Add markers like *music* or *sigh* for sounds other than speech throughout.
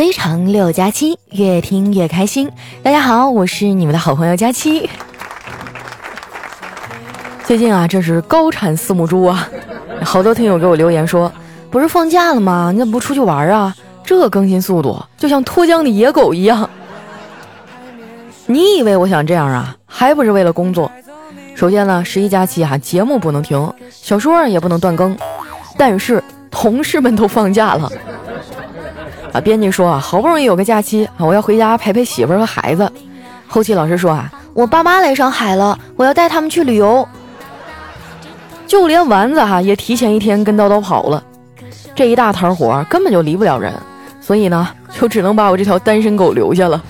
非常六加七，越听越开心。大家好，我是你们的好朋友佳期。最近啊，这是高产四母猪啊，好多听友给我留言说，不是放假了吗？你怎么不出去玩啊？这更新速度就像脱缰的野狗一样。你以为我想这样啊？还不是为了工作。首先呢，十一假期哈，节目不能停，小说也不能断更，但是同事们都放假了。啊，编辑说啊，好不容易有个假期啊，我要回家陪陪媳妇儿和孩子。后期老师说啊，我爸妈来上海了，我要带他们去旅游。就连丸子哈也提前一天跟叨叨跑了，这一大摊活根本就离不了人，所以呢，就只能把我这条单身狗留下了。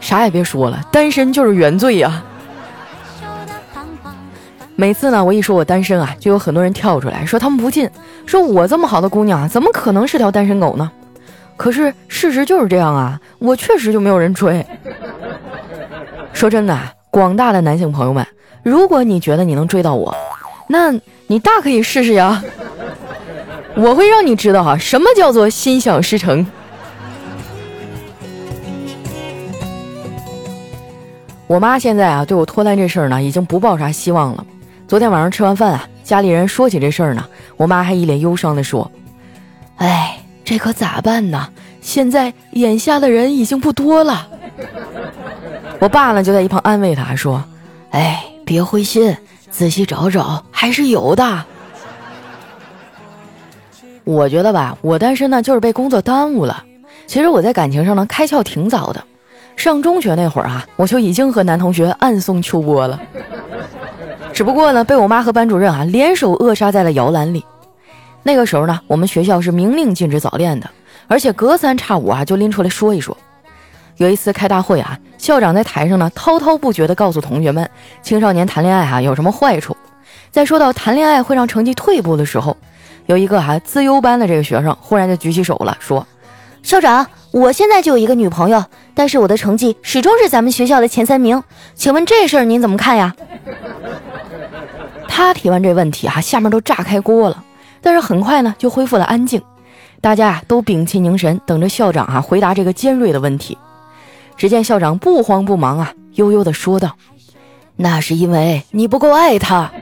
啥也别说了，单身就是原罪呀。每次呢，我一说我单身啊，就有很多人跳出来说他们不信，说我这么好的姑娘，怎么可能是条单身狗呢？可是事实就是这样啊，我确实就没有人追。说真的，广大的男性朋友们，如果你觉得你能追到我，那你大可以试试呀。我会让你知道哈，什么叫做心想事成。我妈现在啊，对我脱单这事儿呢，已经不抱啥希望了。昨天晚上吃完饭啊，家里人说起这事儿呢，我妈还一脸忧伤地说：“哎，这可咋办呢？现在眼下的人已经不多了。*laughs* ”我爸呢就在一旁安慰她说：“哎，别灰心，仔细找找，还是有的。*laughs* ”我觉得吧，我单身呢就是被工作耽误了。其实我在感情上呢开窍挺早的，上中学那会儿啊，我就已经和男同学暗送秋波了。只不过呢，被我妈和班主任啊联手扼杀在了摇篮里。那个时候呢，我们学校是明令禁止早恋的，而且隔三差五啊就拎出来说一说。有一次开大会啊，校长在台上呢滔滔不绝地告诉同学们，青少年谈恋爱啊有什么坏处。在说到谈恋爱会让成绩退步的时候，有一个哈资优班的这个学生忽然就举起手了，说：“校长，我现在就有一个女朋友，但是我的成绩始终是咱们学校的前三名，请问这事儿您怎么看呀？”他提完这问题哈，下面都炸开锅了。但是很快呢，就恢复了安静。大家啊都屏气凝神，等着校长啊回答这个尖锐的问题。只见校长不慌不忙啊，悠悠地说道：“那是因为你不够爱他。”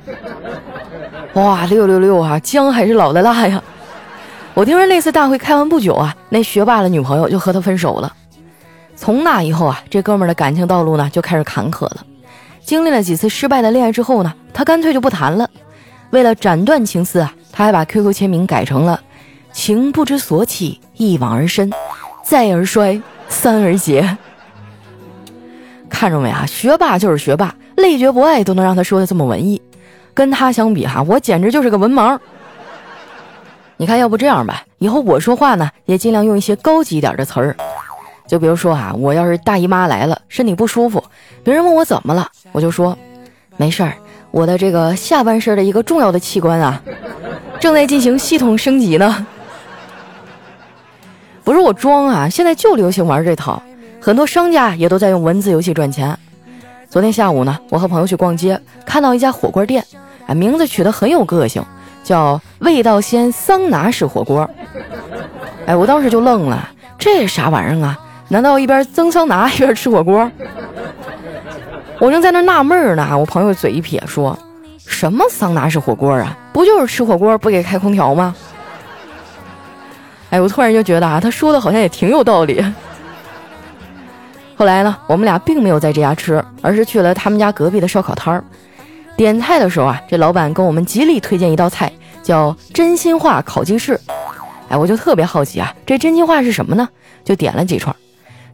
*laughs* 哇，六六六啊，姜还是老的辣呀！我听说那次大会开完不久啊，那学霸的女朋友就和他分手了。从那以后啊，这哥们的感情道路呢就开始坎坷了。经历了几次失败的恋爱之后呢，他干脆就不谈了。为了斩断情丝啊，他还把 QQ 签名改成了“情不知所起，一往而深，再而衰，三而竭”。看着没啊？学霸就是学霸，累觉不爱都能让他说的这么文艺。跟他相比哈，我简直就是个文盲。你看，要不这样吧，以后我说话呢，也尽量用一些高级一点的词儿。就比如说啊，我要是大姨妈来了，身体不舒服，别人问我怎么了，我就说没事儿，我的这个下半身的一个重要的器官啊，正在进行系统升级呢。不是我装啊，现在就流行玩这套，很多商家也都在用文字游戏赚钱。昨天下午呢，我和朋友去逛街，看到一家火锅店，啊，名字取得很有个性，叫味道鲜桑拿式火锅。哎，我当时就愣了，这啥玩意儿啊？难道一边蒸桑拿 *laughs* 一边吃火锅？我正在那纳闷呢，我朋友嘴一撇说：“什么桑拿是火锅啊？不就是吃火锅不给开空调吗？”哎，我突然就觉得啊，他说的好像也挺有道理。后来呢，我们俩并没有在这家吃，而是去了他们家隔壁的烧烤摊儿。点菜的时候啊，这老板跟我们极力推荐一道菜，叫真心话烤鸡翅。哎，我就特别好奇啊，这真心话是什么呢？就点了几串。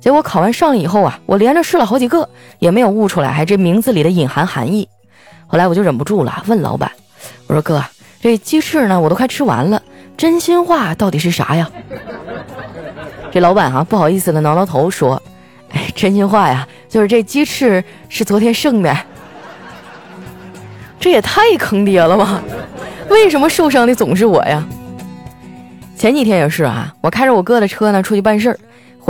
结果烤完上以后啊，我连着试了好几个，也没有悟出来还这名字里的隐含含义。后来我就忍不住了，问老板：“我说哥，这鸡翅呢，我都快吃完了，真心话到底是啥呀？”这老板哈不好意思的挠挠头说：“哎，真心话呀，就是这鸡翅是昨天剩的。”这也太坑爹了吧？为什么受伤的总是我呀？前几天也是啊，我开着我哥的车呢出去办事儿。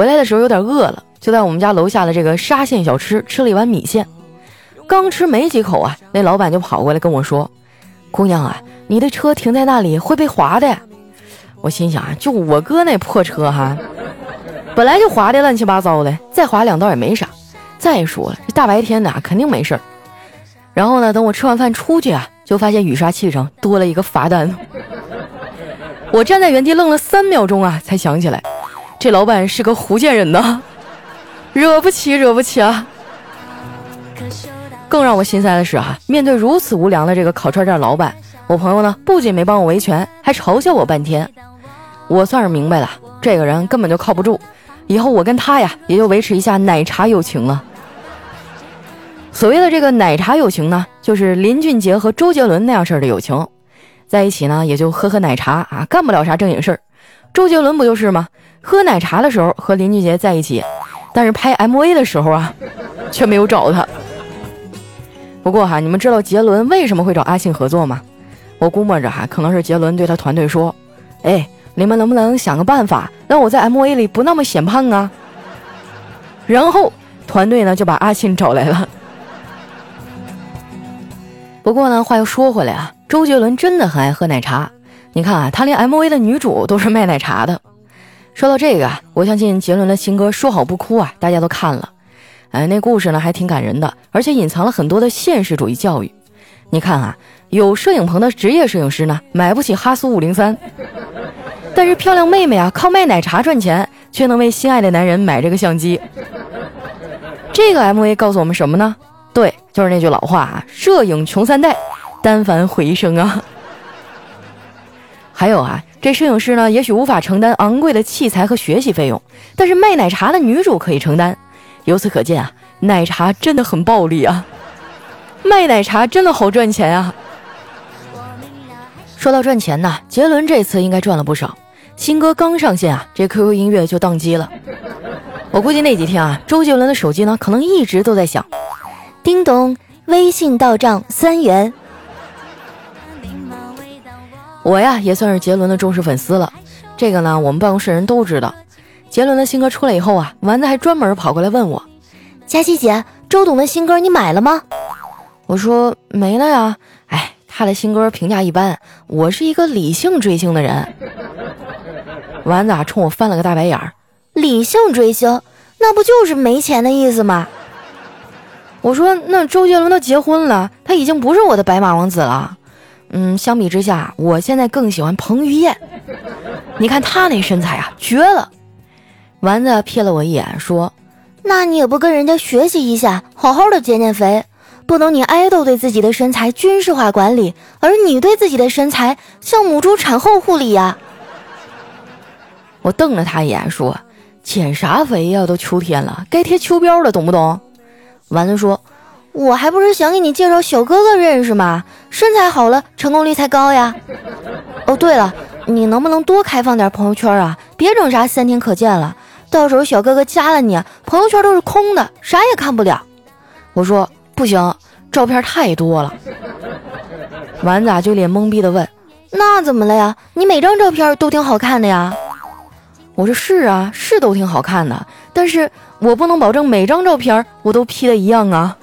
回来的时候有点饿了，就在我们家楼下的这个沙县小吃吃了一碗米线。刚吃没几口啊，那老板就跑过来跟我说：“姑娘啊，你的车停在那里会被划的。”我心想啊，就我哥那破车哈，本来就划的乱七八糟的，再划两道也没啥。再说了，这大白天的肯定没事儿。然后呢，等我吃完饭出去啊，就发现雨刷器上多了一个罚单。*laughs* 我站在原地愣了三秒钟啊，才想起来，这老板是个福建人呐，惹不起，惹不起啊！更让我心塞的是啊，面对如此无良的这个烤串店老板，我朋友呢不仅没帮我维权，还嘲笑我半天。我算是明白了，这个人根本就靠不住，以后我跟他呀也就维持一下奶茶友情了。所谓的这个奶茶友情呢，就是林俊杰和周杰伦那样式的友情，在一起呢也就喝喝奶茶啊，干不了啥正经事儿。周杰伦不就是吗？喝奶茶的时候和林俊杰在一起，但是拍 MV 的时候啊，却没有找他。不过哈，你们知道杰伦为什么会找阿信合作吗？我估摸着哈，可能是杰伦对他团队说：“哎，你们能不能想个办法，让我在 MV 里不那么显胖啊？”然后团队呢就把阿信找来了。不过呢，话又说回来啊，周杰伦真的很爱喝奶茶。你看啊，他连 MV 的女主都是卖奶茶的。说到这个啊，我相信杰伦的新歌《说好不哭》啊，大家都看了。哎，那故事呢还挺感人的，而且隐藏了很多的现实主义教育。你看啊，有摄影棚的职业摄影师呢，买不起哈苏五零三，但是漂亮妹妹啊，靠卖奶茶赚钱，却能为心爱的男人买这个相机。这个 MV 告诉我们什么呢？对，就是那句老话啊，摄影穷三代，单反毁一生啊。还有啊，这摄影师呢，也许无法承担昂贵的器材和学习费用，但是卖奶茶的女主可以承担。由此可见啊，奶茶真的很暴利啊，卖奶茶真的好赚钱啊。说到赚钱呢，杰伦这次应该赚了不少。新歌刚上线啊，这 QQ 音乐就宕机了。我估计那几天啊，周杰伦的手机呢，可能一直都在响。叮咚，微信到账三元。我呀也算是杰伦的忠实粉丝了，这个呢我们办公室人都知道。杰伦的新歌出来以后啊，丸子还专门跑过来问我：“佳琪姐，周董的新歌你买了吗？”我说：“没了呀。”哎，他的新歌评价一般。我是一个理性追星的人。丸子啊冲我翻了个大白眼儿：“理性追星，那不就是没钱的意思吗？”我说：“那周杰伦都结婚了，他已经不是我的白马王子了。嗯，相比之下，我现在更喜欢彭于晏。你看他那身材啊，绝了。”丸子瞥了我一眼，说：“那你也不跟人家学习一下，好好的减减肥，不能你爱豆对自己的身材军事化管理，而你对自己的身材像母猪产后护理呀。”我瞪了他一眼，说：“减啥肥呀？都秋天了，该贴秋膘了，懂不懂？”丸子说：“我还不是想给你介绍小哥哥认识吗？身材好了，成功率才高呀。哦，对了，你能不能多开放点朋友圈啊？别整啥三天可见了，到时候小哥哥加了你，朋友圈都是空的，啥也看不了。”我说：“不行，照片太多了。”丸子就脸懵逼的问：“那怎么了呀？你每张照片都挺好看的呀。”我说：“是啊，是都挺好看的，但是……”我不能保证每张照片我都 P 的一样啊。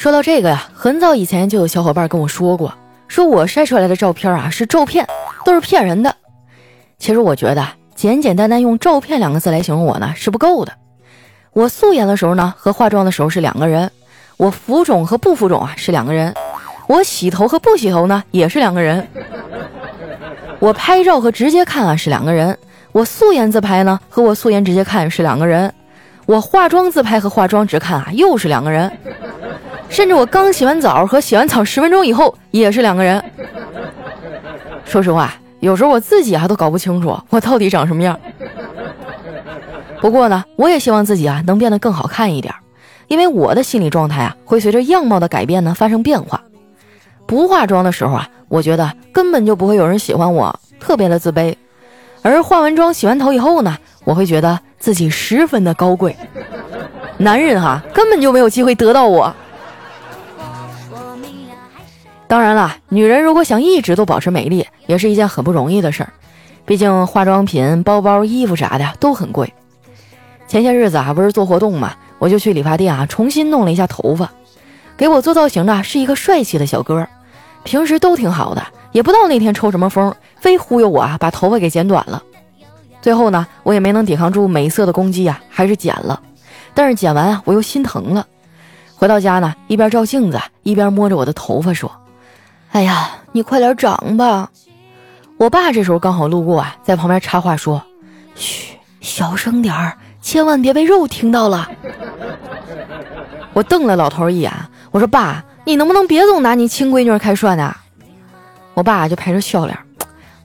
说到这个呀，很早以前就有小伙伴跟我说过，说我晒出来的照片啊是照片，都是骗人的。其实我觉得简简单单用照片两个字来形容我呢是不够的。我素颜的时候呢和化妆的时候是两个人，我浮肿和不浮肿啊是两个人，我洗头和不洗头呢也是两个人，我拍照和直接看啊是两个人。我素颜自拍呢，和我素颜直接看是两个人；我化妆自拍和化妆直看啊，又是两个人。甚至我刚洗完澡和洗完澡十分钟以后也是两个人。说实话，有时候我自己啊都搞不清楚我到底长什么样。不过呢，我也希望自己啊能变得更好看一点，因为我的心理状态啊会随着样貌的改变呢发生变化。不化妆的时候啊，我觉得根本就不会有人喜欢我，特别的自卑。而化完妆、洗完头以后呢，我会觉得自己十分的高贵，男人哈根本就没有机会得到我。当然了，女人如果想一直都保持美丽，也是一件很不容易的事儿，毕竟化妆品、包包、衣服啥的都很贵。前些日子啊，不是做活动嘛，我就去理发店啊，重新弄了一下头发，给我做造型的是一个帅气的小哥，平时都挺好的。也不知道那天抽什么风，非忽悠我啊，把头发给剪短了。最后呢，我也没能抵抗住美色的攻击啊，还是剪了。但是剪完啊，我又心疼了。回到家呢，一边照镜子，一边摸着我的头发说：“哎呀，你快点长吧。”我爸这时候刚好路过啊，在旁边插话说：“嘘，小声点儿，千万别被肉听到了。”我瞪了老头一眼，我说：“爸，你能不能别总拿你亲闺女开涮呢？”我爸就陪着笑脸：“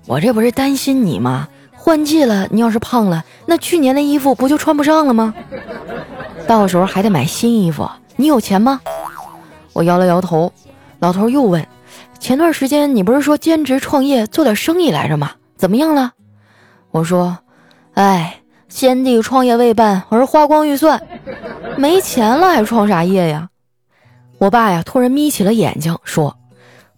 我这不是担心你吗？换季了，你要是胖了，那去年的衣服不就穿不上了吗？到时候还得买新衣服。”你有钱吗？我摇了摇头。老头又问：“前段时间你不是说兼职创业做点生意来着吗？怎么样了？”我说：“哎，先帝创业未半，而花光预算，没钱了还创啥业呀？”我爸呀突然眯起了眼睛说：“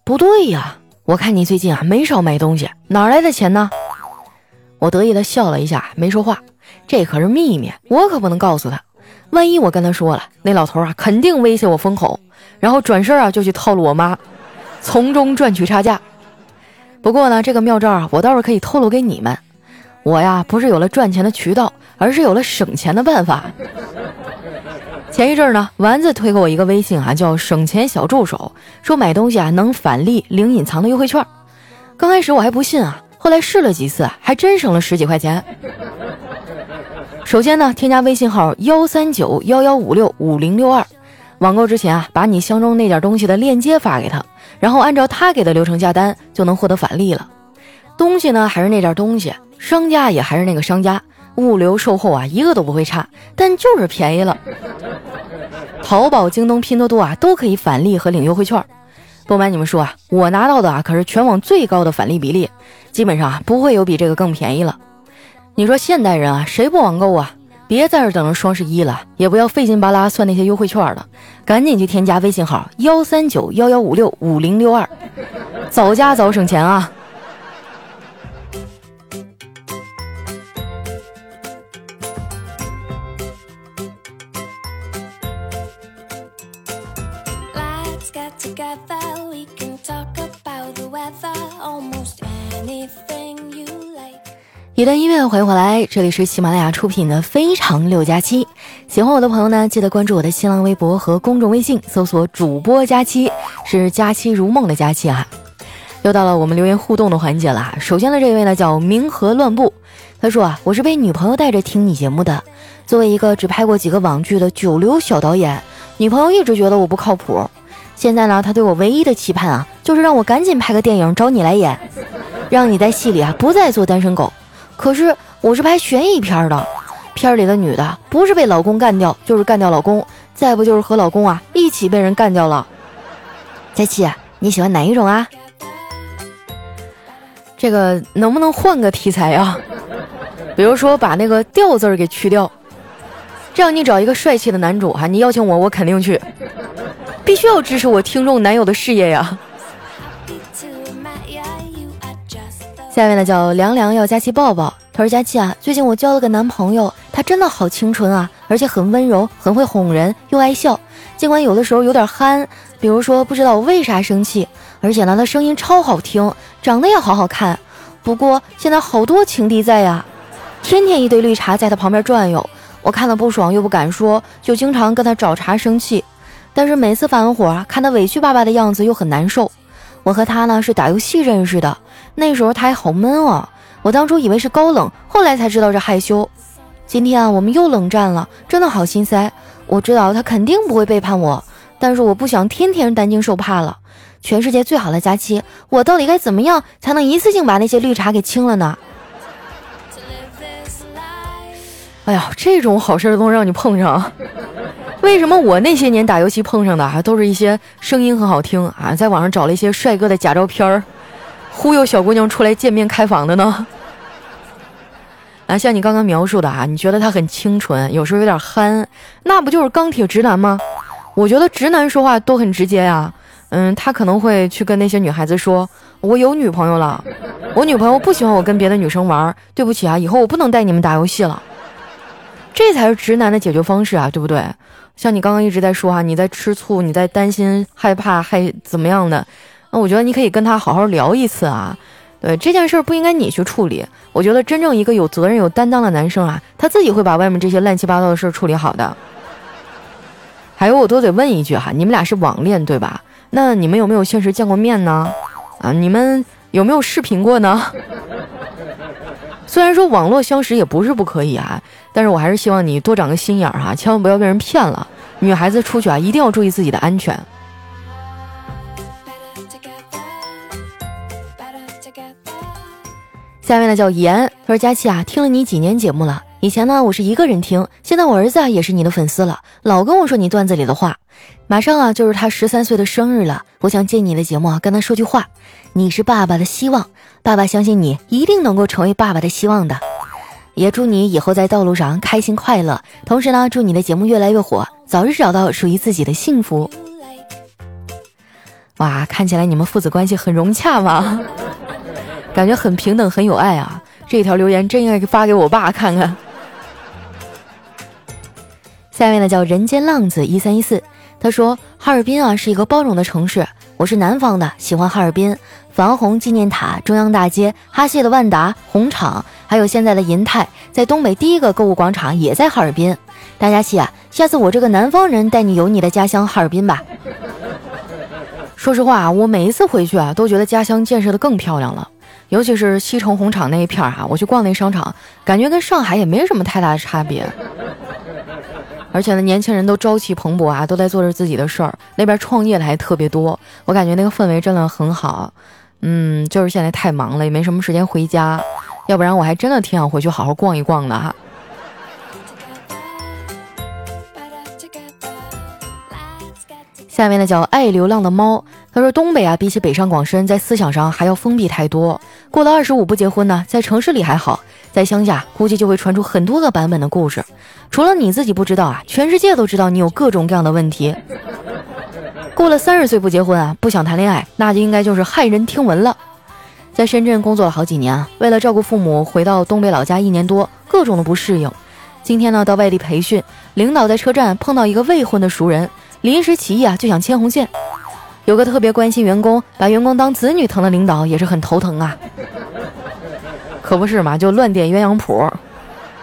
不对呀，我看你最近啊没少买东西，哪来的钱呢？”我得意的笑了一下，没说话。这可是秘密，我可不能告诉他。万一我跟他说了，那老头啊肯定威胁我封口，然后转身啊就去套路我妈，从中赚取差价。不过呢，这个妙招啊，我倒是可以透露给你们。我呀不是有了赚钱的渠道，而是有了省钱的办法。前一阵呢，丸子推给我一个微信啊，叫“省钱小助手”，说买东西啊能返利领隐藏的优惠券。刚开始我还不信啊，后来试了几次，还真省了十几块钱。首先呢，添加微信号幺三九幺幺五六五零六二，网购之前啊，把你相中那点东西的链接发给他，然后按照他给的流程下单，就能获得返利了。东西呢还是那点东西，商家也还是那个商家，物流售后啊一个都不会差，但就是便宜了。淘宝、京东、拼多多啊都可以返利和领优惠券。不瞒你们说啊，我拿到的啊可是全网最高的返利比例，基本上啊不会有比这个更便宜了。你说现代人啊，谁不网购啊？别在这等着双十一了，也不要费劲巴拉算那些优惠券了，赶紧去添加微信号幺三九幺幺五六五零六二，早加早省钱啊！一段音乐，欢迎回来，这里是喜马拉雅出品的《非常六加七》。喜欢我的朋友呢，记得关注我的新浪微博和公众微信，搜索“主播佳期”，是“佳期如梦”的佳期啊。又到了我们留言互动的环节了。首先的这位呢，叫冥河乱步，他说啊，我是被女朋友带着听你节目的。作为一个只拍过几个网剧的九流小导演，女朋友一直觉得我不靠谱。现在呢，她对我唯一的期盼啊，就是让我赶紧拍个电影找你来演，让你在戏里啊不再做单身狗。可是我是拍悬疑片的，片里的女的不是被老公干掉，就是干掉老公，再不就是和老公啊一起被人干掉了。佳琪，你喜欢哪一种啊？这个能不能换个题材啊？比如说把那个“吊”字儿给去掉，这样你找一个帅气的男主哈，你邀请我，我肯定去，必须要支持我听众男友的事业呀。下面呢叫凉凉要佳琪抱抱，他说佳琪啊，最近我交了个男朋友，他真的好清纯啊，而且很温柔，很会哄人，又爱笑。尽管有的时候有点憨，比如说不知道我为啥生气，而且呢他声音超好听，长得也好好看。不过现在好多情敌在呀，天天一堆绿茶在他旁边转悠，我看了不爽又不敢说，就经常跟他找茬生气。但是每次发完火，看他委屈巴巴的样子又很难受。我和他呢是打游戏认识的。那时候他还好闷哦，我当初以为是高冷，后来才知道是害羞。今天啊，我们又冷战了，真的好心塞。我知道他肯定不会背叛我，但是我不想天天担惊受怕了。全世界最好的假期，我到底该怎么样才能一次性把那些绿茶给清了呢？哎呀，这种好事都能让你碰上，为什么我那些年打游戏碰上的还都是一些声音很好听啊，在网上找了一些帅哥的假照片儿？忽悠小姑娘出来见面开房的呢？*laughs* 啊，像你刚刚描述的啊，你觉得他很清纯，有时候有点憨，那不就是钢铁直男吗？我觉得直男说话都很直接呀。嗯，他可能会去跟那些女孩子说：“我有女朋友了，我女朋友不喜欢我跟别的女生玩，对不起啊，以后我不能带你们打游戏了。”这才是直男的解决方式啊，对不对？像你刚刚一直在说哈，你在吃醋，你在担心、害怕，还怎么样的？那我觉得你可以跟他好好聊一次啊，对这件事儿不应该你去处理。我觉得真正一个有责任、有担当的男生啊，他自己会把外面这些乱七八糟的事儿处理好的。还有，我都得问一句哈，你们俩是网恋对吧？那你们有没有现实见过面呢？啊，你们有没有视频过呢？*laughs* 虽然说网络相识也不是不可以啊，但是我还是希望你多长个心眼儿哈，千万不要被人骗了。女孩子出去啊，一定要注意自己的安全。下面呢叫严，他说佳琪啊，听了你几年节目了，以前呢我是一个人听，现在我儿子啊也是你的粉丝了，老跟我说你段子里的话。马上啊就是他十三岁的生日了，我想借你的节目啊跟他说句话，你是爸爸的希望，爸爸相信你一定能够成为爸爸的希望的，也祝你以后在道路上开心快乐，同时呢祝你的节目越来越火，早日找到属于自己的幸福。哇，看起来你们父子关系很融洽嘛。感觉很平等，很有爱啊！这条留言真应该发给我爸看看。*laughs* 下面呢叫人间浪子一三一四，他说哈尔滨啊是一个包容的城市，我是南方的，喜欢哈尔滨，防洪纪念塔、中央大街、哈谢的万达、红场，还有现在的银泰，在东北第一个购物广场也在哈尔滨。大家气啊，下次我这个南方人带你游你的家乡哈尔滨吧。*laughs* 说实话啊，我每一次回去啊，都觉得家乡建设的更漂亮了。尤其是西城红场那一片儿哈，我去逛那商场，感觉跟上海也没什么太大的差别。而且呢，年轻人都朝气蓬勃啊，都在做着自己的事儿。那边创业的还特别多，我感觉那个氛围真的很好。嗯，就是现在太忙了，也没什么时间回家，要不然我还真的挺想回去好好逛一逛的哈。下面呢叫爱流浪的猫，他说东北啊，比起北上广深，在思想上还要封闭太多。过了二十五不结婚呢，在城市里还好，在乡下估计就会传出很多个版本的故事。除了你自己不知道啊，全世界都知道你有各种各样的问题。过了三十岁不结婚啊，不想谈恋爱，那就应该就是骇人听闻了。在深圳工作了好几年啊，为了照顾父母，回到东北老家一年多，各种的不适应。今天呢，到外地培训，领导在车站碰到一个未婚的熟人。临时起意啊，就想牵红线。有个特别关心员工、把员工当子女疼的领导，也是很头疼啊。可不是嘛，就乱点鸳鸯谱。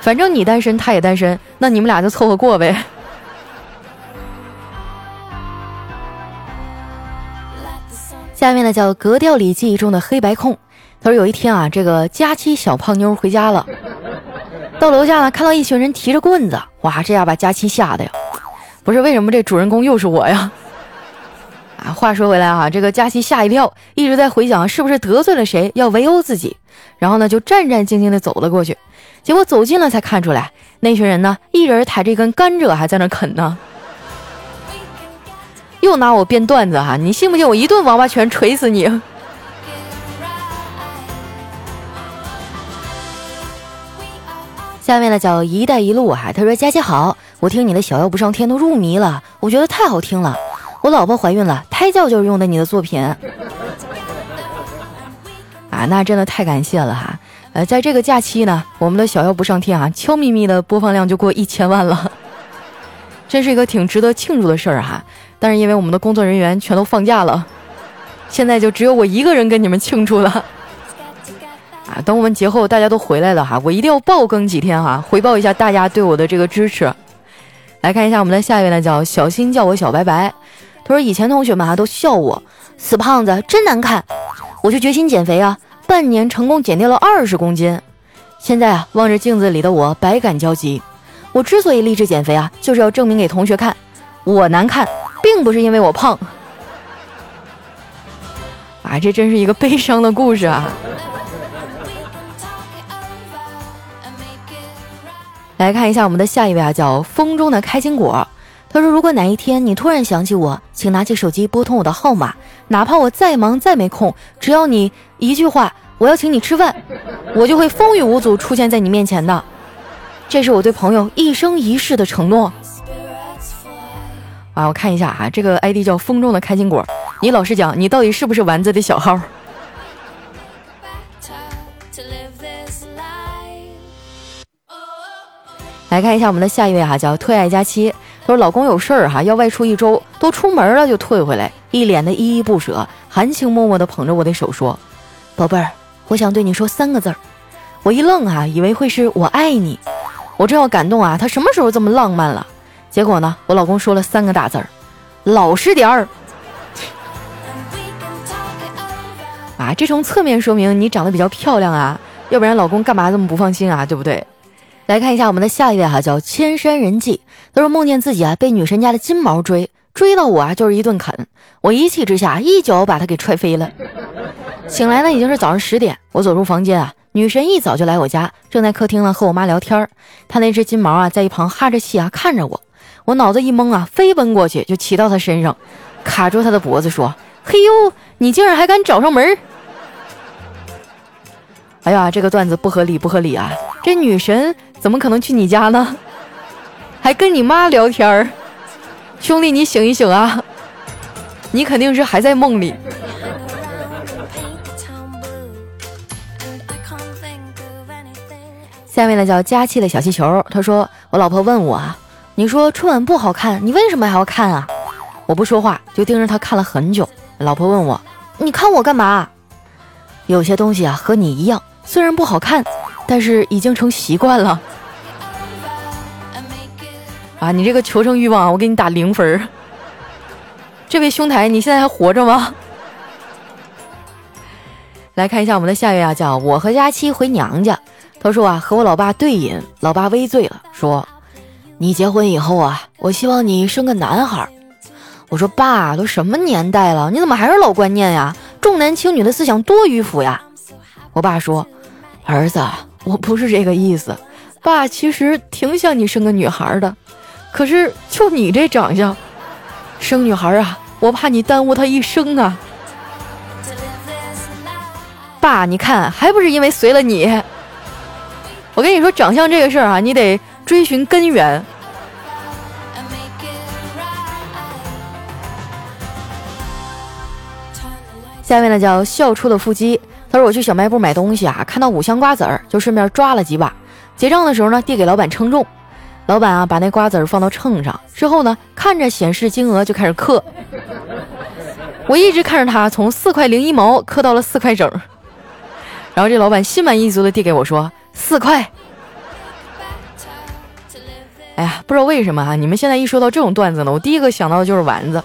反正你单身，他也单身，那你们俩就凑合过呗。下面呢，叫《格调里记忆中的黑白控》。他说有一天啊，这个佳期小胖妞回家了，到楼下呢，看到一群人提着棍子，哇，这下把佳期吓得呀。不是为什么这主人公又是我呀？*laughs* 啊，话说回来啊，这个佳琪吓一跳，一直在回想是不是得罪了谁要围殴自己，然后呢就战战兢兢地走了过去，结果走近了才看出来，那群人呢一人抬着一根甘蔗还在那啃呢，又拿我编段子哈，你信不信我一顿王八拳捶死你？下面呢叫一带一路哈，他说佳琪好。我听你的小妖不上天都入迷了，我觉得太好听了。我老婆怀孕了，胎教就是用的你的作品。啊，那真的太感谢了哈。呃，在这个假期呢，我们的小妖不上天啊，悄咪咪的播放量就过一千万了，真是一个挺值得庆祝的事儿哈。但是因为我们的工作人员全都放假了，现在就只有我一个人跟你们庆祝了。啊，等我们节后大家都回来了哈，我一定要爆更几天哈，回报一下大家对我的这个支持。来看一下我们的下一位呢，叫小新叫我小白白。他说以前同学们啊都笑我死胖子真难看，我就决心减肥啊，半年成功减掉了二十公斤。现在啊望着镜子里的我百感交集。我之所以励志减肥啊，就是要证明给同学看，我难看并不是因为我胖。啊，这真是一个悲伤的故事啊。来看一下我们的下一位啊，叫风中的开心果。他说：“如果哪一天你突然想起我，请拿起手机拨通我的号码，哪怕我再忙再没空，只要你一句话，我要请你吃饭，我就会风雨无阻出现在你面前的。这是我对朋友一生一世的承诺。”啊，我看一下啊，这个 ID 叫风中的开心果。你老实讲，你到底是不是丸子的小号？来看一下我们的下一位哈，叫退爱佳期。他说老公有事儿哈，要外出一周，都出门了就退回来，一脸的依依不舍，含情脉脉的捧着我的手说：“宝贝儿，我想对你说三个字儿。我一愣啊，以为会是我爱你。我正要感动啊，他什么时候这么浪漫了？结果呢，我老公说了三个大字儿：老实点儿。啊，这从侧面说明你长得比较漂亮啊，要不然老公干嘛这么不放心啊？对不对？来看一下我们的下一位哈，叫千山人迹。他说梦见自己啊被女神家的金毛追，追到我啊就是一顿啃，我一气之下一脚把他给踹飞了。醒来呢已经是早上十点，我走入房间啊，女神一早就来我家，正在客厅呢和我妈聊天儿。她那只金毛啊在一旁哈着气啊看着我，我脑子一懵啊，飞奔过去就骑到她身上，卡住她的脖子说：“嘿呦，你竟然还敢找上门！”哎呀，这个段子不合理不合理啊！这女神怎么可能去你家呢？还跟你妈聊天儿，兄弟你醒一醒啊！你肯定是还在梦里。下面呢叫佳期的小气球，他说我老婆问我啊，你说春晚不好看，你为什么还要看啊？我不说话，就盯着他看了很久。老婆问我，你看我干嘛？有些东西啊，和你一样。虽然不好看，但是已经成习惯了。啊，你这个求生欲望，我给你打零分。这位兄台，你现在还活着吗？来看一下我们的下一位啊，叫我和佳期回娘家。他说啊，和我老爸对饮，老爸微醉了，说：“你结婚以后啊，我希望你生个男孩。”我说：“爸，都什么年代了，你怎么还是老观念呀？重男轻女的思想多迂腐呀！”我爸说。儿子，我不是这个意思，爸其实挺想你生个女孩的，可是就你这长相，生女孩啊，我怕你耽误她一生啊。爸，你看还不是因为随了你。我跟你说，长相这个事儿啊，你得追寻根源。下面呢叫笑出的腹肌。他说：“我去小卖部买东西啊，看到五香瓜子儿，就顺便抓了几把。结账的时候呢，递给老板称重。老板啊，把那瓜子儿放到秤上之后呢，看着显示金额就开始刻。我一直看着他从四块零一毛刻到了四块整。然后这老板心满意足的递给我说：四块。哎呀，不知道为什么啊，你们现在一说到这种段子呢，我第一个想到的就是丸子。”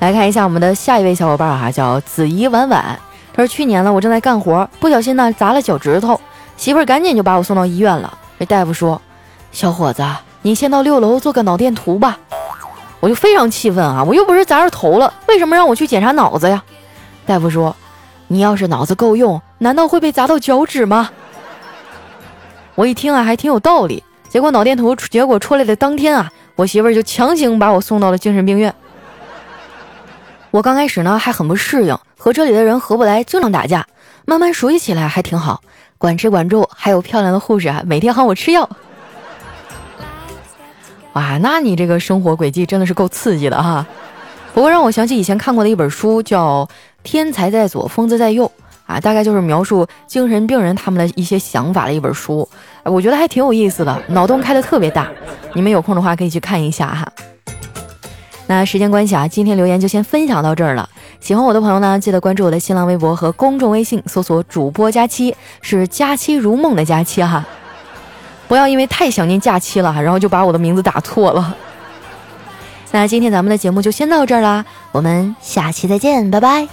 来看一下我们的下一位小伙伴哈，叫子怡婉婉。他说去年呢，我正在干活，不小心呢砸了脚趾头，媳妇儿赶紧就把我送到医院了。这大夫说：“小伙子，你先到六楼做个脑电图吧。”我就非常气愤啊，我又不是砸着头了，为什么让我去检查脑子呀？大夫说：“你要是脑子够用，难道会被砸到脚趾吗？”我一听啊，还挺有道理。结果脑电图结果出来的当天啊，我媳妇儿就强行把我送到了精神病院。我刚开始呢还很不适应，和这里的人合不来，经常打架。慢慢熟悉起来还挺好，管吃管住，还有漂亮的护士啊，每天喊我吃药。*laughs* 哇，那你这个生活轨迹真的是够刺激的哈。不过让我想起以前看过的一本书，叫《天才在左，疯子在右》啊，大概就是描述精神病人他们的一些想法的一本书。我觉得还挺有意思的，脑洞开的特别大。你们有空的话可以去看一下哈。那时间关系啊，今天留言就先分享到这儿了。喜欢我的朋友呢，记得关注我的新浪微博和公众微信，搜索“主播佳期”，是“佳期如梦”的佳期哈。不要因为太想念假期了，然后就把我的名字打错了。那今天咱们的节目就先到这儿啦，我们下期再见，拜拜。